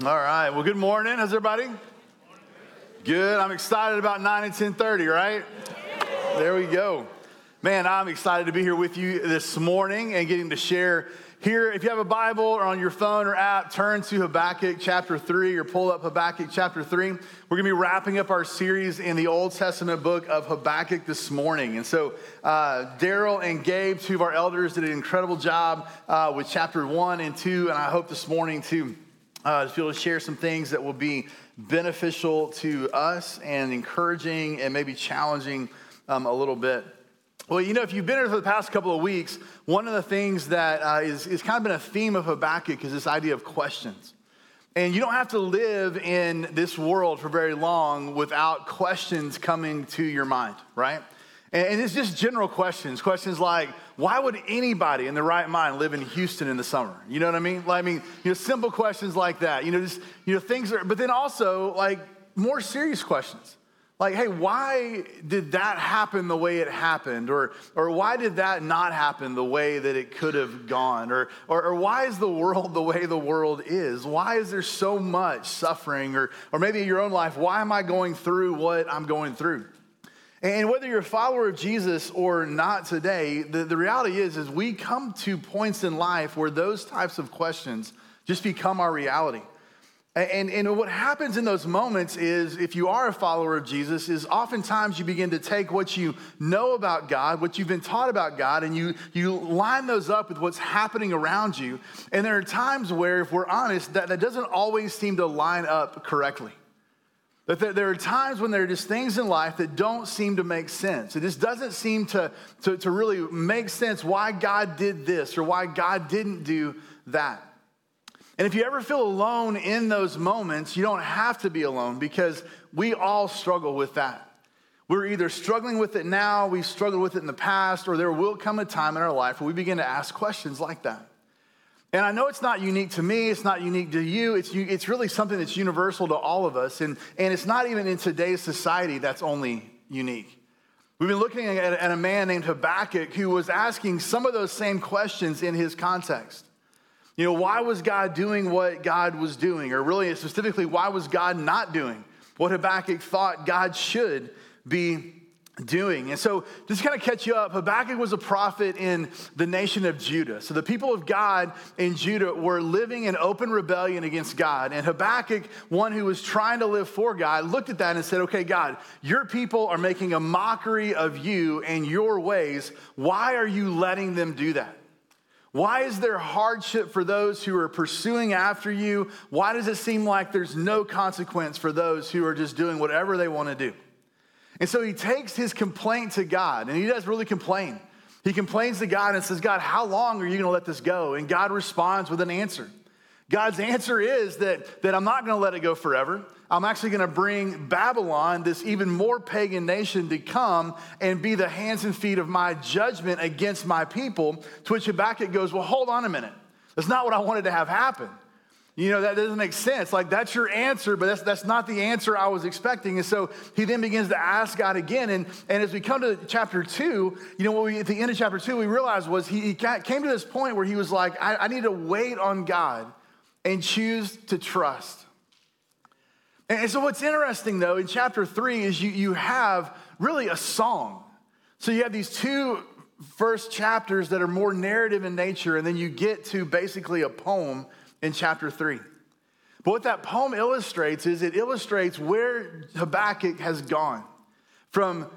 All right. Well, good morning. How's everybody? Good. I'm excited about 9 and 10:30, right? There we go. Man, I'm excited to be here with you this morning and getting to share here. If you have a Bible or on your phone or app, turn to Habakkuk chapter 3 or pull up Habakkuk chapter 3. We're going to be wrapping up our series in the Old Testament book of Habakkuk this morning. And so, uh, Daryl and Gabe, two of our elders, did an incredible job uh, with chapter 1 and 2. And I hope this morning to uh, to be able to share some things that will be beneficial to us and encouraging and maybe challenging um, a little bit. Well, you know, if you've been here for the past couple of weeks, one of the things that uh, is is, kind of been a theme of Habakkuk is this idea of questions. And you don't have to live in this world for very long without questions coming to your mind, right? And it's just general questions. Questions like, why would anybody in the right mind live in Houston in the summer? You know what I mean? Like, I mean, you know, simple questions like that. You know, just, you know, things are, but then also like more serious questions. Like, hey, why did that happen the way it happened? Or, or why did that not happen the way that it could have gone? Or, or, or why is the world the way the world is? Why is there so much suffering? Or, or maybe in your own life, why am I going through what I'm going through? And whether you're a follower of Jesus or not today, the, the reality is, is we come to points in life where those types of questions just become our reality. And, and what happens in those moments is, if you are a follower of Jesus, is oftentimes you begin to take what you know about God, what you've been taught about God, and you, you line those up with what's happening around you. And there are times where, if we're honest, that, that doesn't always seem to line up correctly. That there are times when there are just things in life that don't seem to make sense. It just doesn't seem to, to, to really make sense why God did this or why God didn't do that. And if you ever feel alone in those moments, you don't have to be alone because we all struggle with that. We're either struggling with it now, we've struggled with it in the past, or there will come a time in our life where we begin to ask questions like that. And I know it's not unique to me, it's not unique to you, it's, it's really something that's universal to all of us. And, and it's not even in today's society that's only unique. We've been looking at, at a man named Habakkuk who was asking some of those same questions in his context. You know, why was God doing what God was doing? Or really specifically, why was God not doing what Habakkuk thought God should be doing. And so, just kind of catch you up, Habakkuk was a prophet in the nation of Judah. So, the people of God in Judah were living in open rebellion against God. And Habakkuk, one who was trying to live for God, looked at that and said, Okay, God, your people are making a mockery of you and your ways. Why are you letting them do that? Why is there hardship for those who are pursuing after you? Why does it seem like there's no consequence for those who are just doing whatever they want to do? And so he takes his complaint to God, and he does really complain. He complains to God and says, God, how long are you going to let this go? And God responds with an answer. God's answer is that, that I'm not going to let it go forever. I'm actually going to bring Babylon, this even more pagan nation, to come and be the hands and feet of my judgment against my people. To which Habakkuk goes, Well, hold on a minute. That's not what I wanted to have happen. You know, that doesn't make sense. Like, that's your answer, but that's, that's not the answer I was expecting. And so he then begins to ask God again. And, and as we come to chapter two, you know, what we, at the end of chapter two, we realized was he, he came to this point where he was like, I, I need to wait on God and choose to trust. And so what's interesting, though, in chapter three is you, you have really a song. So you have these two first chapters that are more narrative in nature, and then you get to basically a poem in chapter 3. But what that poem illustrates is it illustrates where Habakkuk has gone from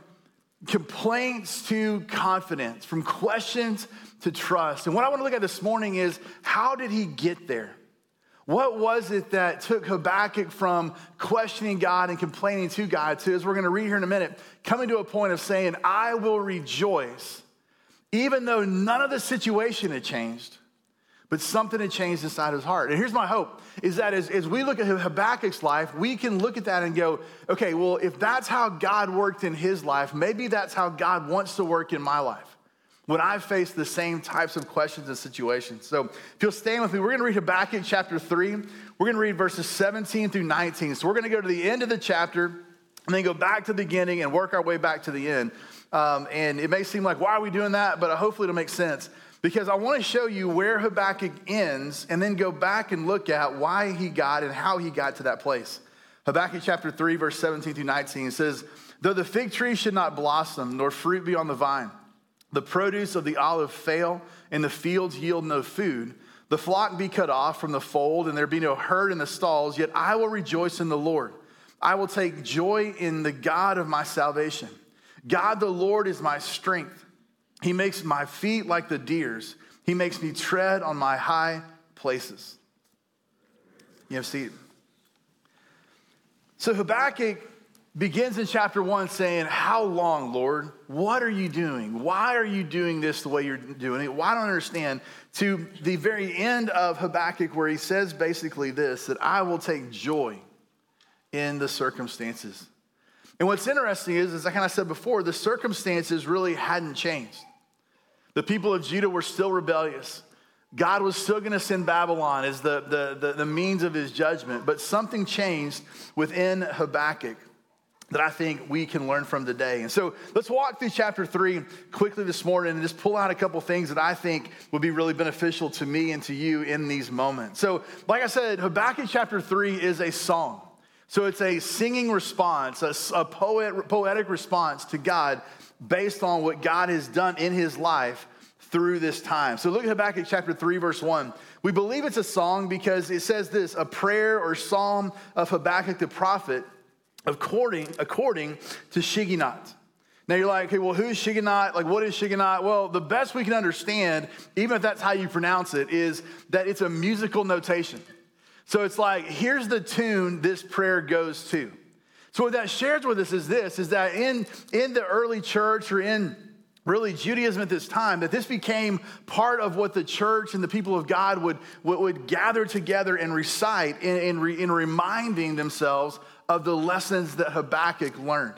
complaints to confidence, from questions to trust. And what I want to look at this morning is how did he get there? What was it that took Habakkuk from questioning God and complaining to God to, as we're going to read here in a minute, coming to a point of saying, I will rejoice, even though none of the situation had changed? But something had changed inside his heart. And here's my hope is that as, as we look at Habakkuk's life, we can look at that and go, okay, well, if that's how God worked in his life, maybe that's how God wants to work in my life when I face the same types of questions and situations. So if you'll stand with me, we're going to read Habakkuk chapter 3. We're going to read verses 17 through 19. So we're going to go to the end of the chapter and then go back to the beginning and work our way back to the end. Um, and it may seem like, why are we doing that? But hopefully it'll make sense. Because I want to show you where Habakkuk ends and then go back and look at why he got and how he got to that place. Habakkuk chapter 3, verse 17 through 19 says, Though the fig tree should not blossom, nor fruit be on the vine, the produce of the olive fail, and the fields yield no food, the flock be cut off from the fold, and there be no herd in the stalls, yet I will rejoice in the Lord. I will take joy in the God of my salvation. God the Lord is my strength. He makes my feet like the deer's. He makes me tread on my high places. You have seen. So Habakkuk begins in chapter one saying, How long, Lord? What are you doing? Why are you doing this the way you're doing it? Why don't I understand? To the very end of Habakkuk, where he says basically this that I will take joy in the circumstances. And what's interesting is, as I kind of said before, the circumstances really hadn't changed. The people of Judah were still rebellious. God was still going to send Babylon as the, the, the, the, means of his judgment, but something changed within Habakkuk that I think we can learn from today. And so let's walk through chapter three quickly this morning and just pull out a couple things that I think would be really beneficial to me and to you in these moments. So, like I said, Habakkuk chapter three is a song. So it's a singing response, a, a poet, poetic response to God based on what God has done in his life through this time. So look at Habakkuk chapter 3, verse 1. We believe it's a song because it says this a prayer or psalm of Habakkuk the prophet according, according to Shigionoth. Now you're like, okay, well, who's Shigionoth? Like, what is Shigionoth? Well, the best we can understand, even if that's how you pronounce it, is that it's a musical notation. So it's like, here's the tune this prayer goes to. So what that shares with us is this, is that in, in the early church or in really Judaism at this time, that this became part of what the church and the people of God would, would, gather together and recite in, in, re, in reminding themselves of the lessons that Habakkuk learned.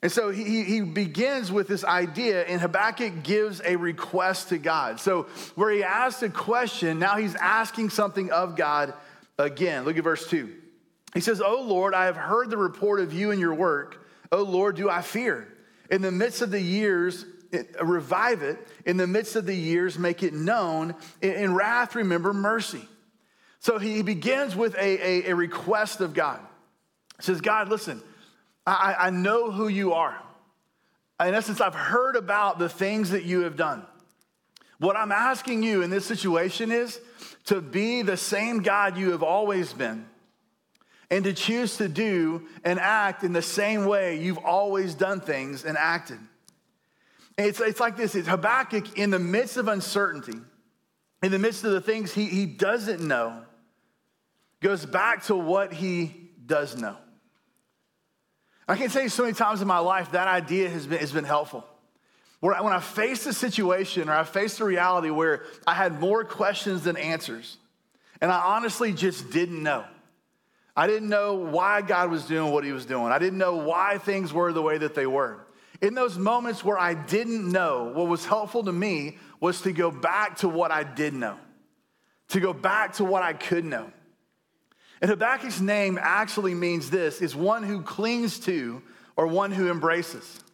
And so he, he begins with this idea, and Habakkuk gives a request to God. So, where he asked a question, now he's asking something of God again. Look at verse 2. He says, Oh Lord, I have heard the report of you and your work. Oh Lord, do I fear? In the midst of the years, eh, revive it. In the midst of the years, make it known. In wrath, remember mercy. So he begins with a, a, a request of God. He says, God, listen, I, I know who you are. In essence, I've heard about the things that you have done. What I'm asking you in this situation is to be the same God you have always been and to choose to do and act in the same way you've always done things and acted. It's, it's like this it's Habakkuk in the midst of uncertainty, in the midst of the things he, he doesn't know, goes back to what he does know. I can tell you so many times in my life that idea has been, has been helpful. Where when I faced a situation or I faced a reality where I had more questions than answers, and I honestly just didn't know. I didn't know why God was doing what he was doing. I didn't know why things were the way that they were. In those moments where I didn't know, what was helpful to me was to go back to what I did know, to go back to what I could know. And Habakkuk's name actually means this is one who clings to or one who embraces.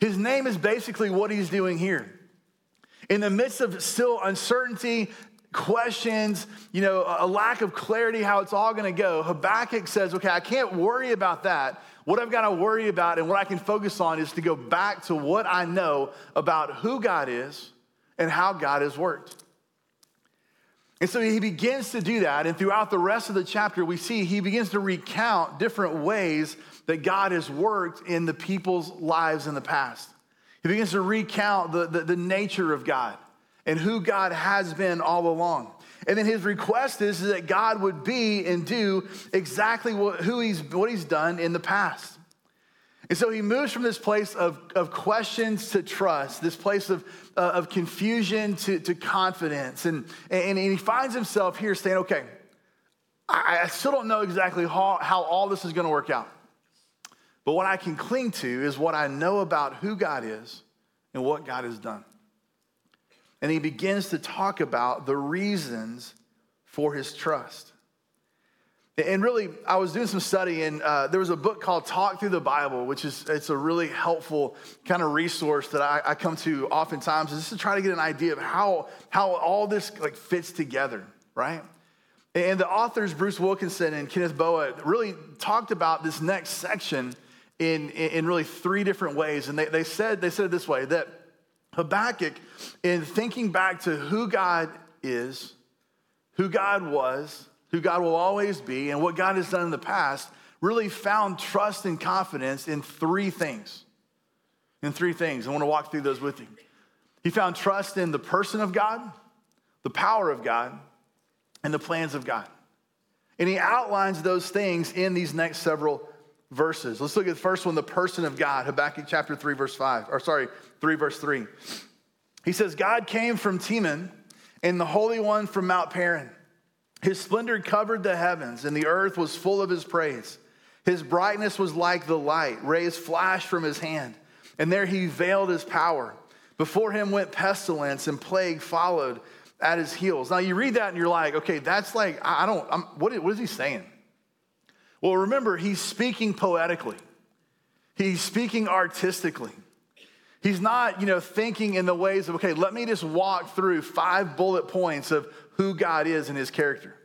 His name is basically what he's doing here. In the midst of still uncertainty, questions, you know, a lack of clarity how it's all going to go, Habakkuk says, okay, I can't worry about that. What I've got to worry about and what I can focus on is to go back to what I know about who God is and how God has worked. And so he begins to do that. And throughout the rest of the chapter, we see he begins to recount different ways that God has worked in the people's lives in the past. He begins to recount the, the, the nature of God and who God has been all along. And then his request is, is that God would be and do exactly what, who he's, what he's done in the past. And so he moves from this place of, of questions to trust, this place of, uh, of confusion to, to confidence. And, and, and he finds himself here saying, okay, I, I still don't know exactly how, how all this is going to work out. But what I can cling to is what I know about who God is and what God has done. And he begins to talk about the reasons for his trust. And really, I was doing some study, and uh, there was a book called Talk Through the Bible, which is it's a really helpful kind of resource that I, I come to oftentimes, just to try to get an idea of how how all this like fits together, right? And the authors Bruce Wilkinson and Kenneth Boa really talked about this next section in, in really three different ways, and they, they said they said it this way that Habakkuk, in thinking back to who God is, who God was who God will always be, and what God has done in the past, really found trust and confidence in three things. In three things. I want to walk through those with you. He found trust in the person of God, the power of God, and the plans of God. And he outlines those things in these next several verses. Let's look at the first one, the person of God, Habakkuk chapter 3, verse 5, or sorry, 3, verse 3. He says, God came from Teman and the Holy One from Mount Paran. His splendor covered the heavens, and the earth was full of his praise. His brightness was like the light, rays flashed from his hand, and there he veiled his power. Before him went pestilence, and plague followed at his heels. Now you read that and you're like, okay, that's like, I don't, I'm, what, what is he saying? Well, remember, he's speaking poetically, he's speaking artistically. He's not, you know, thinking in the ways of, okay, let me just walk through five bullet points of who God is and his character.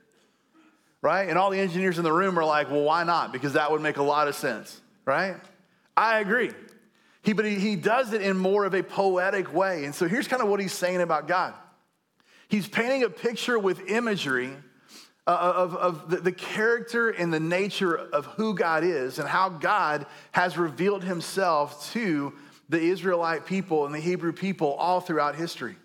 Right? And all the engineers in the room are like, well, why not? Because that would make a lot of sense, right? I agree. He, but he, he does it in more of a poetic way. And so here's kind of what he's saying about God. He's painting a picture with imagery uh, of, of the, the character and the nature of who God is and how God has revealed himself to the Israelite people and the Hebrew people all throughout history.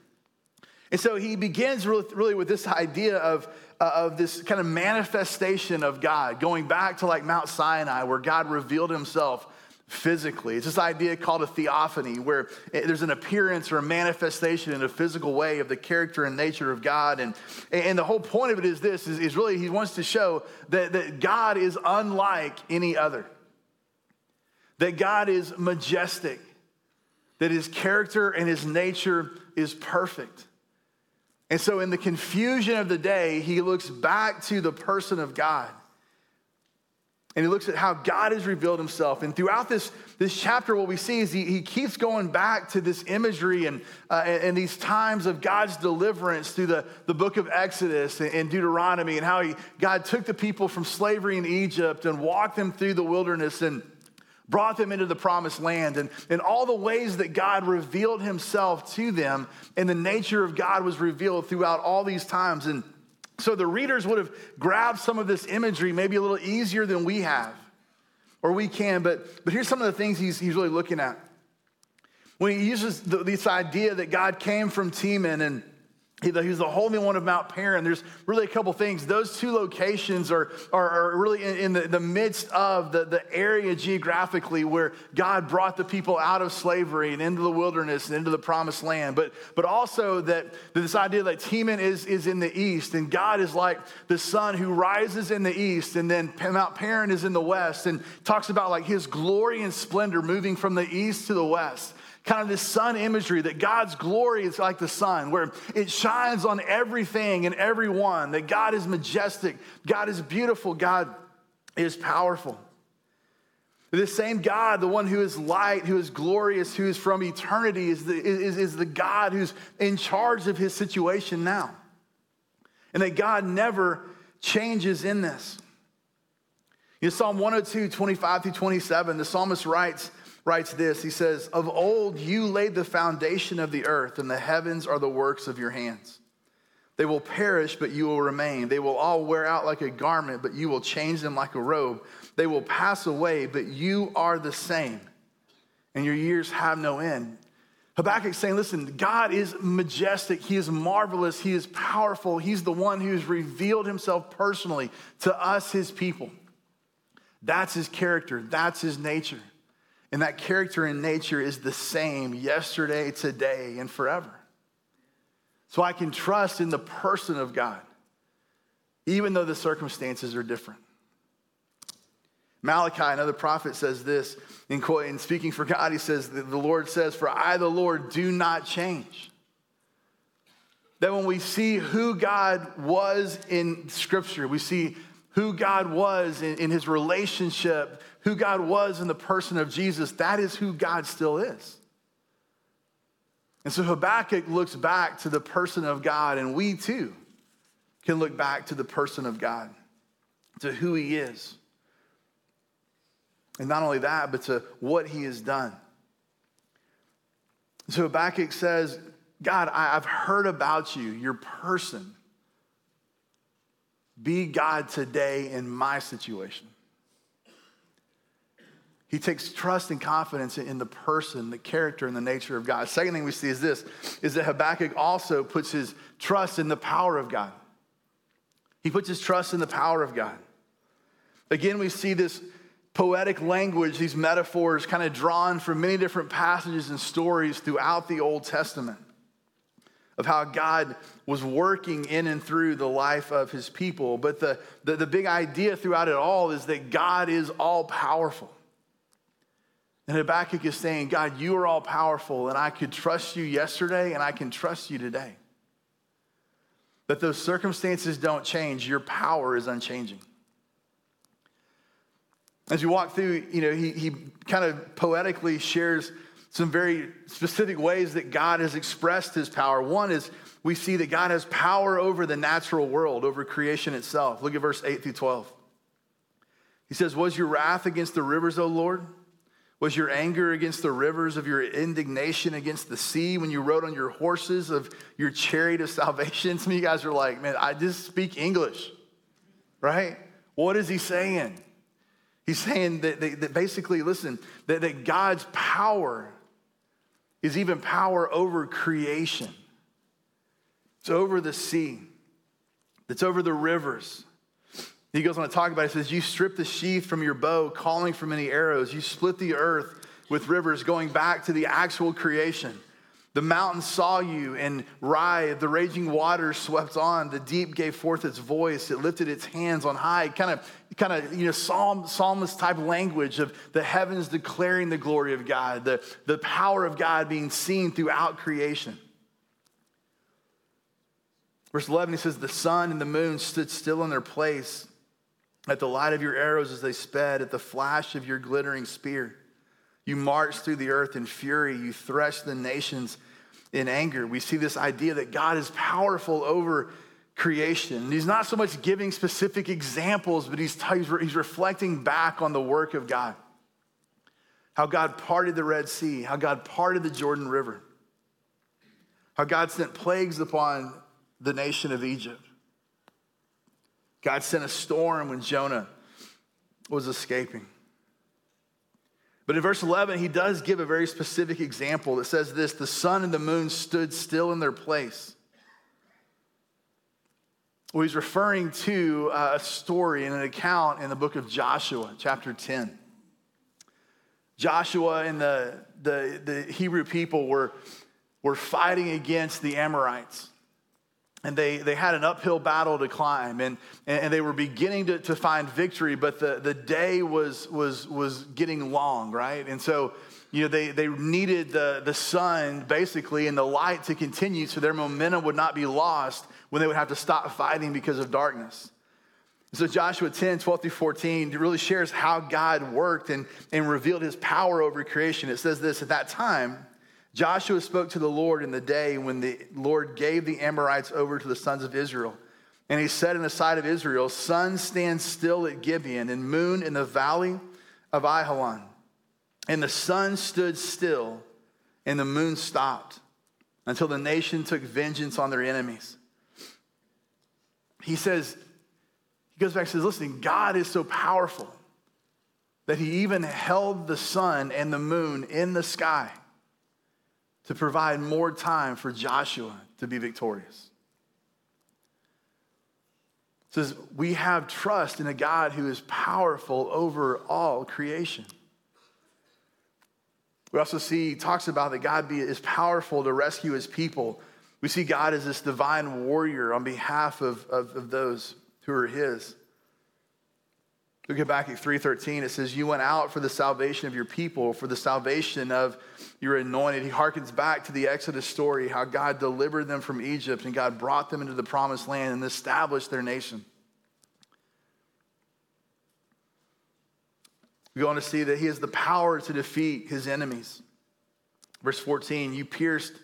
And so he begins really, really with this idea of, uh, of this kind of manifestation of God, going back to like Mount Sinai, where God revealed himself physically. It's this idea called a theophany, where there's an appearance or a manifestation in a physical way of the character and nature of God. And, and the whole point of it is this, is, is really he wants to show that, that God is unlike any other. That God is majestic, that his character and his nature is perfect. And so, in the confusion of the day, he looks back to the person of God. And he looks at how God has revealed himself. And throughout this, this chapter, what we see is he, he keeps going back to this imagery and, uh, and, and, these times of God's deliverance through the, the book of Exodus and, and Deuteronomy, and how he, God took the people from slavery in Egypt and walked them through the wilderness and brought them into the promised land, and, and all the ways that God revealed himself to them, and the nature of God was revealed throughout all these times. And so the readers would have grabbed some of this imagery maybe a little easier than we have, or we can, but, but here's some of the things he's, he's really looking at. When he uses the, this idea that God came from Teman and He's the Holy One of Mount Paran. There's really a couple things. Those two locations are, are, are really in, in the, the, midst of the, the area geographically where God brought the people out of slavery and into the wilderness and into the promised land. But, but also that this idea that Teman is, is in the east and God is like the sun who rises in the east and then Mount Paran is in the west and talks about like his glory and splendor moving from the east to the west kind of this sun imagery that God's glory is like the sun, where it shines on everything and everyone, that God is majestic, God is beautiful, God is powerful. The same God, the one who is light, who is glorious, who is from eternity, is the, is, is the God who's in charge of his situation now. And that God never changes in this. In Psalm 102, 25 through 27, the psalmist writes, writes this He says, Of old you laid the foundation of the earth, and the heavens are the works of your hands. They will perish, but you will remain. They will all wear out like a garment, but you will change them like a robe. They will pass away, but you are the same, and your years have no end. Habakkuk saying, listen, God is majestic. He is marvelous. He is powerful. He's the one who's revealed himself personally to us, his people. That's his character, that's his nature. And that character and nature is the same yesterday, today, and forever. So I can trust in the person of God, even though the circumstances are different. Malachi, another prophet, says this in, in speaking for God. He says, The Lord says, For I, the Lord, do not change. That when we see who God was in Scripture, we see who God was in, in his relationship, who God was in the person of Jesus, that is who God still is. And so Habakkuk looks back to the person of God, and we too can look back to the person of God, to who he is. And not only that, but to what he has done. So Habakkuk says, God, I've heard about you, your person. Be God today in my situation. He takes trust and confidence in the person, the character, and the nature of God. Second thing we see is this is that Habakkuk also puts his trust in the power of God. He puts his trust in the power of God. Again, we see this poetic language, these metaphors kind of drawn from many different passages and stories throughout the Old Testament of how God was working in and through the life of his people. But the, the, the big idea throughout it all is that God is all powerful. And Habakkuk is saying, God, you are all powerful, and I could trust you yesterday, and I can trust you today. That those circumstances don't change, your power is unchanging. As you walk through, you know, he, he kind of poetically shares some very specific ways that God has expressed his power. One is we see that God has power over the natural world, over creation itself. Look at verse 8 through 12. He says, Was your wrath against the rivers, O Lord? Was your anger against the rivers of your indignation against the sea when you rode on your horses of your chariot of salvation? Some of you guys are like, man, I just speak English, right? What is he saying? He's saying that, that, that basically, listen, that, that God's power is even power over creation. It's over the sea, it's over the rivers. He goes on to talk about it. He says, You strip the sheath from your bow, calling for many arrows. You split the earth with rivers, going back to the actual creation. The mountains saw you and writhed. The raging waters swept on. The deep gave forth its voice. It lifted its hands on high. Kind of, kind of, you know, psalm, psalmist type language of the heavens declaring the glory of God, the, the power of God being seen throughout creation. Verse 11, he says, The sun and the moon stood still in their place at the light of your arrows as they sped, at the flash of your glittering spear. You marched through the earth in fury. You threshed the nations in anger. We see this idea that God is powerful over creation. And he's not so much giving specific examples, but he's, he's reflecting back on the work of God. How God parted the Red Sea, how God parted the Jordan River, how God sent plagues upon the nation of Egypt. God sent a storm when Jonah was escaping. But in verse 11, he does give a very specific example that says this the sun and the moon stood still in their place. Well, he's referring to uh, a story and an account in the book of Joshua, chapter 10. Joshua and the, the, the Hebrew people were, were fighting against the Amorites and they, they had an uphill battle to climb and, and they were beginning to, to find victory but the, the day was, was, was getting long right? And so you know they, they needed the, the sun basically and the light to continue so their momentum would not be lost when they would have to stop fighting because of darkness. So joshua 10 12 through 14 really shares how god worked and, and revealed his power over creation. It says this at that time Joshua spoke to the Lord in the day when the Lord gave the Amorites over to the sons of Israel. And he said in the sight of Israel, Sun stand still at Gibeon, and moon in the valley of Ajalon. And the sun stood still, and the moon stopped until the nation took vengeance on their enemies. He says, he goes back and says, Listen, God is so powerful that he even held the sun and the moon in the sky to provide more time for Joshua to be victorious. It says, We have trust in a God who is powerful over all creation. We also see, he talks about that God be, is powerful to rescue his people. We see God as this divine warrior on behalf of, of, of those who are his we get back at 3.13 it says you went out for the salvation of your people for the salvation of your anointed. He harkens back to the exodus story how god delivered them from egypt and god brought them into the promised land and established their nation. We go on to see that he has the power to defeat his enemies. Verse 14 you pierced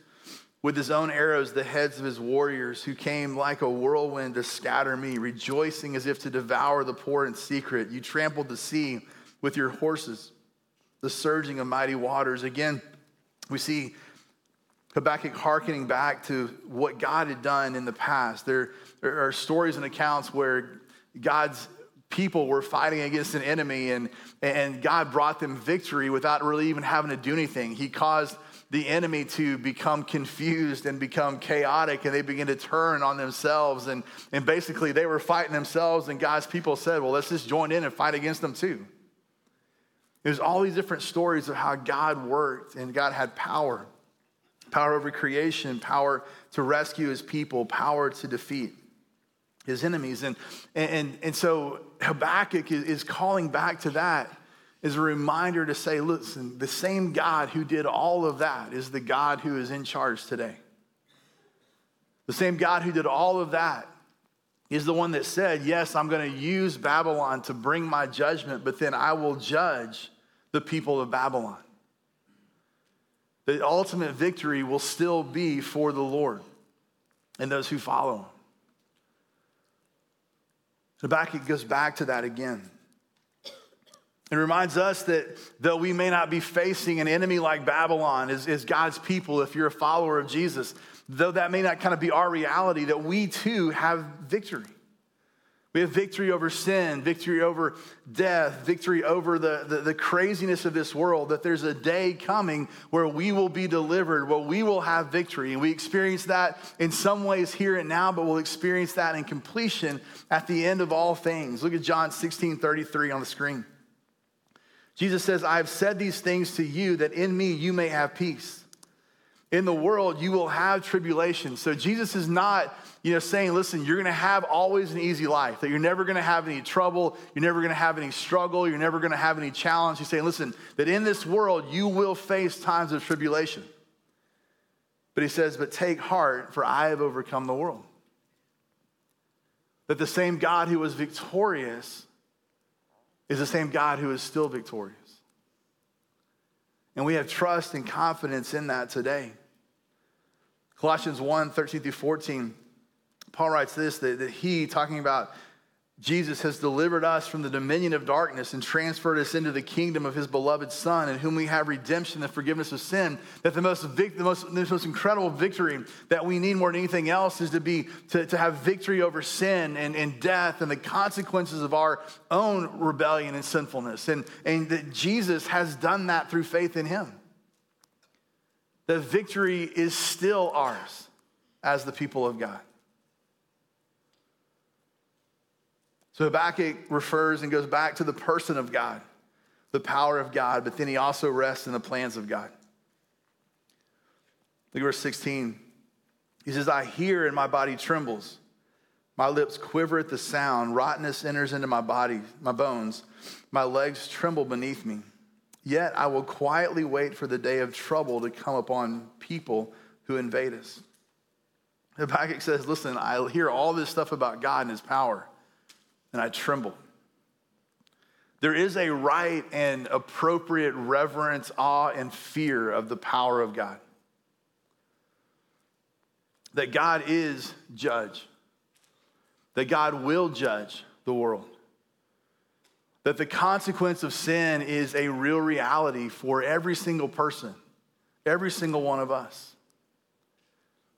with his own arrows the heads of his warriors who came like a whirlwind to scatter me, rejoicing as if to devour the poor in secret. You trampled the sea with your horses, the surging of mighty waters. Again, we see Habakkuk hearkening back to what God had done in the past. There, there are stories and accounts where God's people were fighting against an enemy and, and God brought them victory without really even having to do anything. He caused the enemy to become confused and become chaotic and they begin to turn on themselves. And, and basically they were fighting themselves and god's people said well let's just join in and fight against them too. There's all these different stories of how god worked and god had power. Power over creation power to rescue his people power to defeat his enemies. And, and, and so habakkuk is calling back to that is a reminder to say, listen, the same God who did all of that is the God who is in charge today. The same God who did all of that is the one that said, Yes, I'm going to use Babylon to bring my judgment, but then I will judge the people of Babylon. The ultimate victory will still be for the Lord and those who follow him. Habakkuk goes back to that again. It reminds us that though we may not be facing an enemy like Babylon as, as God's people, if you're a follower of Jesus, though that may not kind of be our reality, that we too have victory. We have victory over sin, victory over death, victory over the, the, the, craziness of this world, that there's a day coming where we will be delivered, where we will have victory. And we experience that in some ways here and now, but we'll experience that in completion at the end of all things. Look at John 16 33 on the screen. Jesus says, I have said these things to you that in me you may have peace. In the world you will have tribulation. So Jesus is not, you know, saying, listen, you're going to have always an easy life, that you're never going to have any trouble, you're never going to have any struggle, you're never going to have any challenge. He's saying, listen, that in this world you will face times of tribulation. But he says, but take heart, for I have overcome the world. That the same God who was victorious is the same God who is still victorious. And we have trust and confidence in that today. Colossians 1 13 through 14, Paul writes this that, that he, talking about Jesus has delivered us from the dominion of darkness and transferred us into the kingdom of his beloved Son, in whom we have redemption and forgiveness of sin. That the most, the most, the most incredible victory that we need more than anything else is to be to, to have victory over sin and, and death and the consequences of our own rebellion and sinfulness. And, and that Jesus has done that through faith in him. The victory is still ours as the people of God. So Habakkuk refers and goes back to the person of God, the power of God, but then he also rests in the plans of God. Look at verse 16. He says, I hear and my body trembles. My lips quiver at the sound. Rottenness enters into my body, my bones. My legs tremble beneath me. Yet I will quietly wait for the day of trouble to come upon people who invade us. Habakkuk says, Listen, I hear all this stuff about God and his power and I tremble. There is a right and appropriate reverence, awe, and fear of the power of God. That God is judge, that God will judge the world, that the consequence of sin is a real reality for every single person, every single one of us.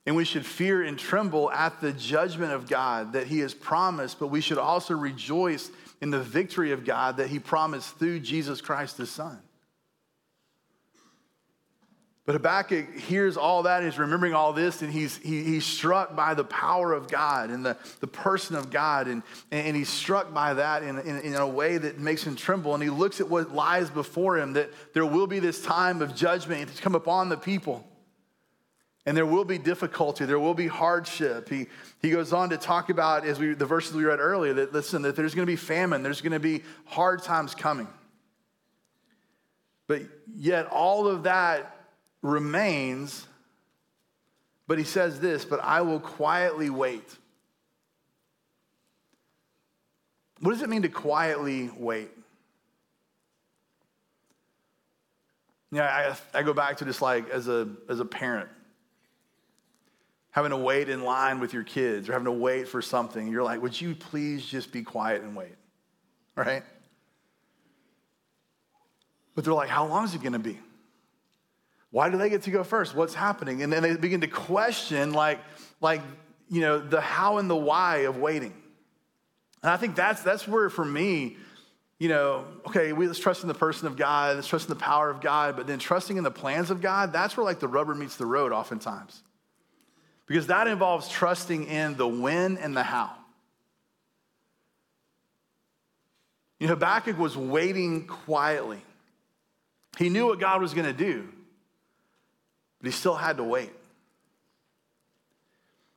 And we should fear and tremble at the judgment of God that He has promised, but we should also rejoice in the victory of God that He promised through Jesus Christ, His Son. But Habakkuk hears all that, he's remembering all this, and he's, he, he's struck by the power of God and the, the person of God. And, and he's struck by that in, in, in a way that makes him tremble. And he looks at what lies before him that there will be this time of judgment to come upon the people. And there will be difficulty, there will be hardship. He, he goes on to talk about, as we, the verses we read earlier, that listen, that there's going to be famine, there's going to be hard times coming. But yet, all of that remains. But he says this, but I will quietly wait. What does it mean to quietly wait? Yeah, I, I go back to just like as a, as a parent, having to wait in line with your kids or having to wait for something. You're like, would you please just be quiet and wait? Right? But they're like, how long is it going to be? Why do they get to go first? What's happening? And then they begin to question, like, like you know, the how and the why of waiting. And I think that's that's where, for me, you know, okay, we, let's trust in the person of God, let's trust in the power of God, but then trusting in the plans of God, that's where like the rubber meets the road oftentimes. Because that involves trusting in the when and the how. You know, Habakkuk was waiting quietly. He knew what God was going to do, but he still had to wait.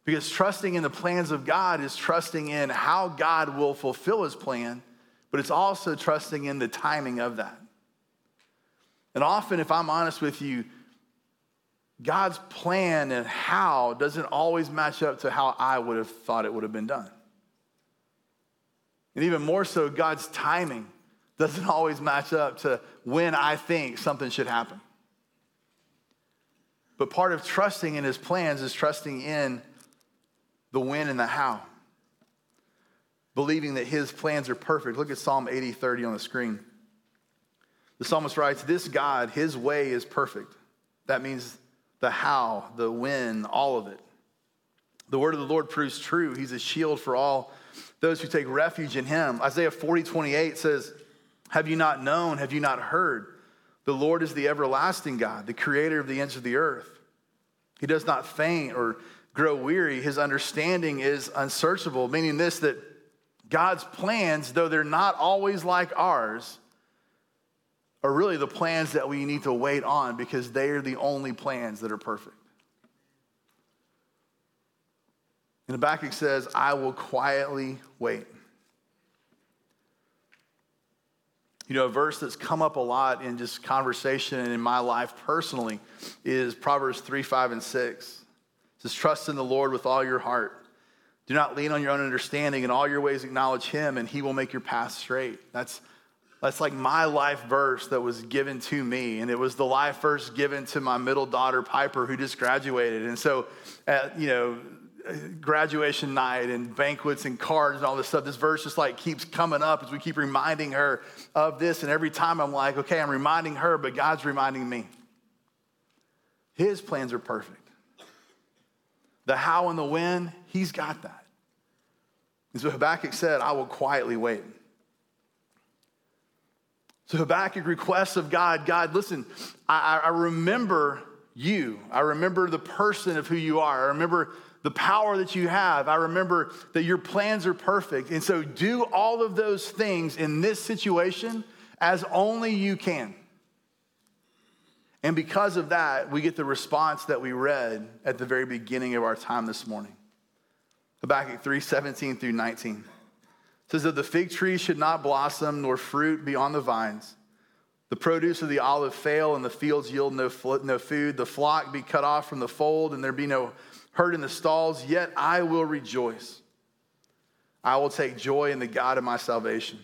Because trusting in the plans of God is trusting in how God will fulfill his plan, but it's also trusting in the timing of that. And often, if I'm honest with you, God's plan and how doesn't always match up to how I would have thought it would have been done. And even more so, God's timing doesn't always match up to when I think something should happen. But part of trusting in his plans is trusting in the when and the how. Believing that his plans are perfect. Look at Psalm 80 30 on the screen. The psalmist writes, This God, his way is perfect. That means the how, the when, all of it. The word of the Lord proves true. He's a shield for all those who take refuge in him. Isaiah 40 28 says, Have you not known? Have you not heard? The Lord is the everlasting God, the creator of the ends of the earth. He does not faint or grow weary. His understanding is unsearchable, meaning this that God's plans, though they're not always like ours, are really the plans that we need to wait on because they are the only plans that are perfect. And Habakkuk says, I will quietly wait. You know, a verse that's come up a lot in just conversation and in my life personally is Proverbs 3, 5, and 6 says, Trust in the Lord with all your heart. Do not lean on your own understanding. In all your ways, acknowledge him, and he will make your path straight. That's, that's like my life verse that was given to me. And it was the life verse given to my middle daughter, Piper, who just graduated. And so, at, you know, graduation night and banquets and cards and all this stuff, this verse just like keeps coming up as we keep reminding her of this. And every time I'm like, okay, I'm reminding her, but God's reminding me. His plans are perfect the how and the when, he's got that. And so Habakkuk said, I will quietly wait. So Habakkuk requests of God, God, listen, I, I remember you. I remember the person of who you are. I remember the power that you have. I remember that your plans are perfect. And so do all of those things in this situation as only you can. And because of that, we get the response that we read at the very beginning of our time this morning. Habakkuk 3 17 through 19 it says that the fig tree should not blossom, nor fruit be on the vines. The produce of the olive fail, and the fields yield no, no food. The flock be cut off from the fold, and there be no herd in the stalls. Yet I will rejoice. I will take joy in the God of my salvation.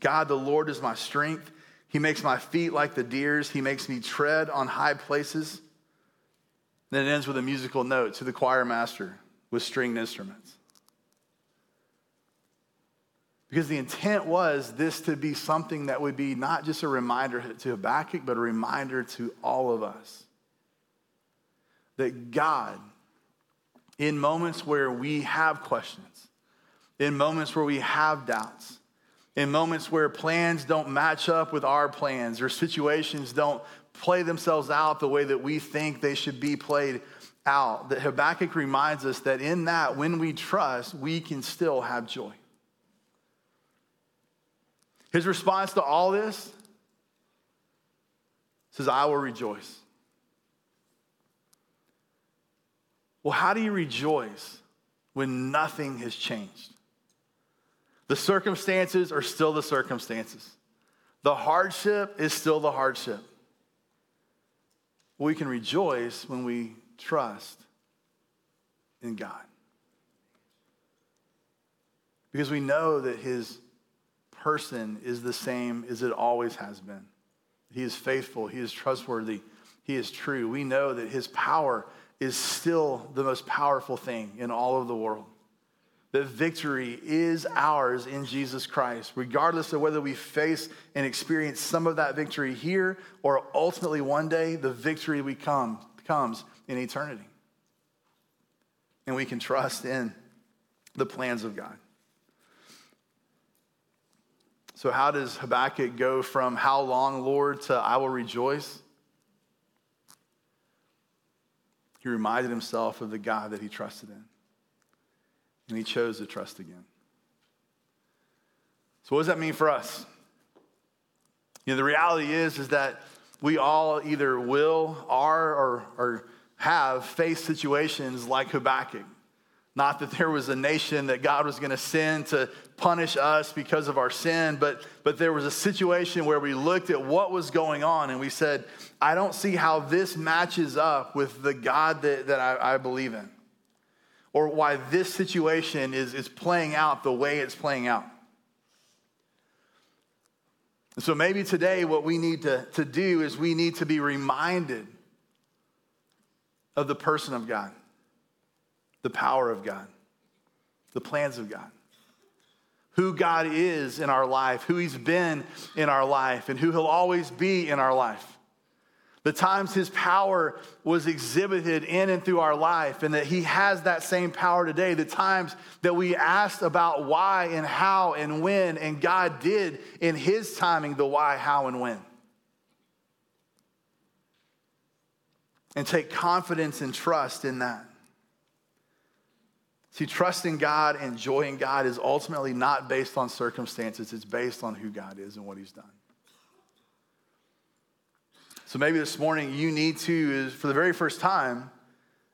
God, the Lord, is my strength. He makes my feet like the deer's. He makes me tread on high places. Then it ends with a musical note to the choir master with stringed instruments. Because the intent was this to be something that would be not just a reminder to Habakkuk, but a reminder to all of us. That God, in moments where we have questions, in moments where we have doubts, in moments where plans don't match up with our plans or situations don't play themselves out the way that we think they should be played out. That Habakkuk reminds us that in that, when we trust, we can still have joy. His response to all this says, I will rejoice. Well, how do you rejoice when nothing has changed? The circumstances are still the circumstances. The hardship is still the hardship. We can rejoice when we trust in God. Because we know that his person is the same as it always has been. He is faithful, He is trustworthy, He is true. We know that His power is still the most powerful thing in all of the world. That victory is ours in Jesus Christ, regardless of whether we face and experience some of that victory here or ultimately one day the victory we come comes in eternity. And we can trust in the plans of God. So, how does Habakkuk go from how long, Lord, to I will rejoice? He reminded himself of the God that he trusted in. And he chose to trust again. So, what does that mean for us? You know, the reality is, is that we all either will, are, or, or have faced situations like Habakkuk. Not that there was a nation that God was going to send to punish us because of our sin, but, but there was a situation where we looked at what was going on and we said, I don't see how this matches up with the God that, that I, I believe in, or why this situation is, is playing out the way it's playing out. And so maybe today, what we need to, to do is we need to be reminded of the person of God the power of God, the plans of God, who God is in our life, who He's been in our life, and who He'll always be in our life. The times His power was exhibited in and through our life, and that He has that same power today. The times that we asked about why and how and when, and God did in His timing the why, how, and when. And take confidence and trust in that. See, trusting God and joy in God is ultimately not based on circumstances, it's based on who God is and what He's done. So maybe this morning you need to, for the very first time,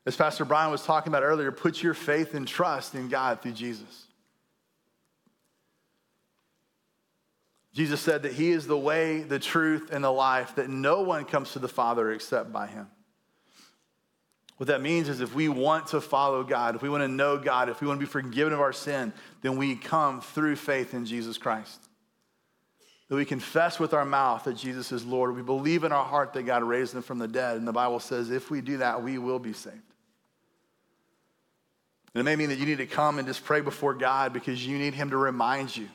as Pastor Brian was talking about earlier, put your faith and trust in God through Jesus. Jesus said that He is the way, the truth, and the life, that no one comes to the Father except by Him. What that means is if we want to follow God, if we want to know God, if we want to be forgiven of our sin, then we come through faith in Jesus Christ. That we confess with our mouth that Jesus is Lord. We believe in our heart that God raised him from the dead. And the Bible says if we do that, we will be saved. And it may mean that you need to come and just pray before God because you need him to remind you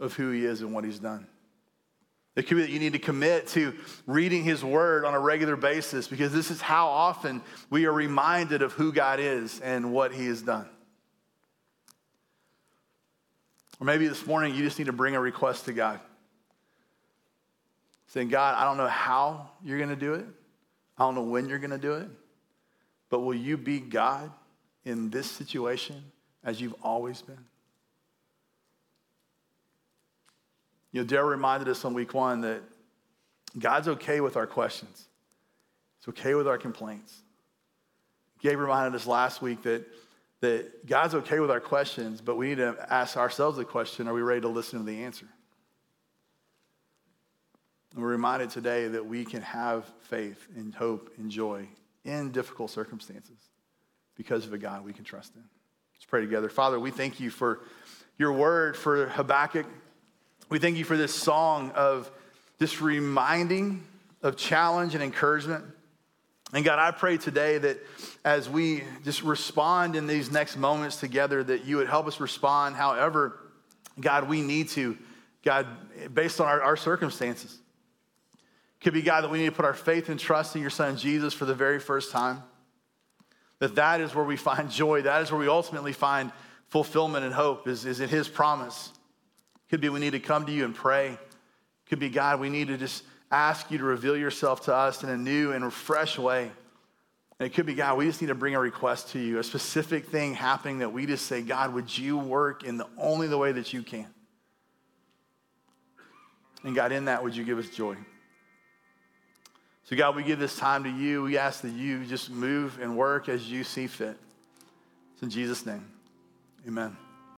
of who he is and what he's done. It could be that you need to commit to reading His Word on a regular basis because this is how often we are reminded of who God is and what He has done. Or maybe this morning you just need to bring a request to God. Saying, God, I don't know how you're going to do it, I don't know when you're going to do it, but will you be God in this situation as you've always been? You know, Daryl reminded us on week one that God's okay with our questions. He's okay with our complaints. Gabe reminded us last week that, that God's okay with our questions, but we need to ask ourselves the question, are we ready to listen to the answer? And we're reminded today that we can have faith and hope and joy in difficult circumstances because of a God we can trust in. Let's pray together. Father, we thank you for your word for Habakkuk. We thank you for this song of just reminding of challenge and encouragement. And God, I pray today that as we just respond in these next moments together, that you would help us respond however, God, we need to, God, based on our, our circumstances. Could be, God, that we need to put our faith and trust in your son Jesus for the very first time. That that is where we find joy. That is where we ultimately find fulfillment and hope, is, is in his promise. Could be we need to come to you and pray. Could be, God, we need to just ask you to reveal yourself to us in a new and fresh way. And it could be, God, we just need to bring a request to you, a specific thing happening that we just say, God, would you work in the only the way that you can? And God, in that, would you give us joy? So, God, we give this time to you. We ask that you just move and work as you see fit. It's in Jesus' name. Amen.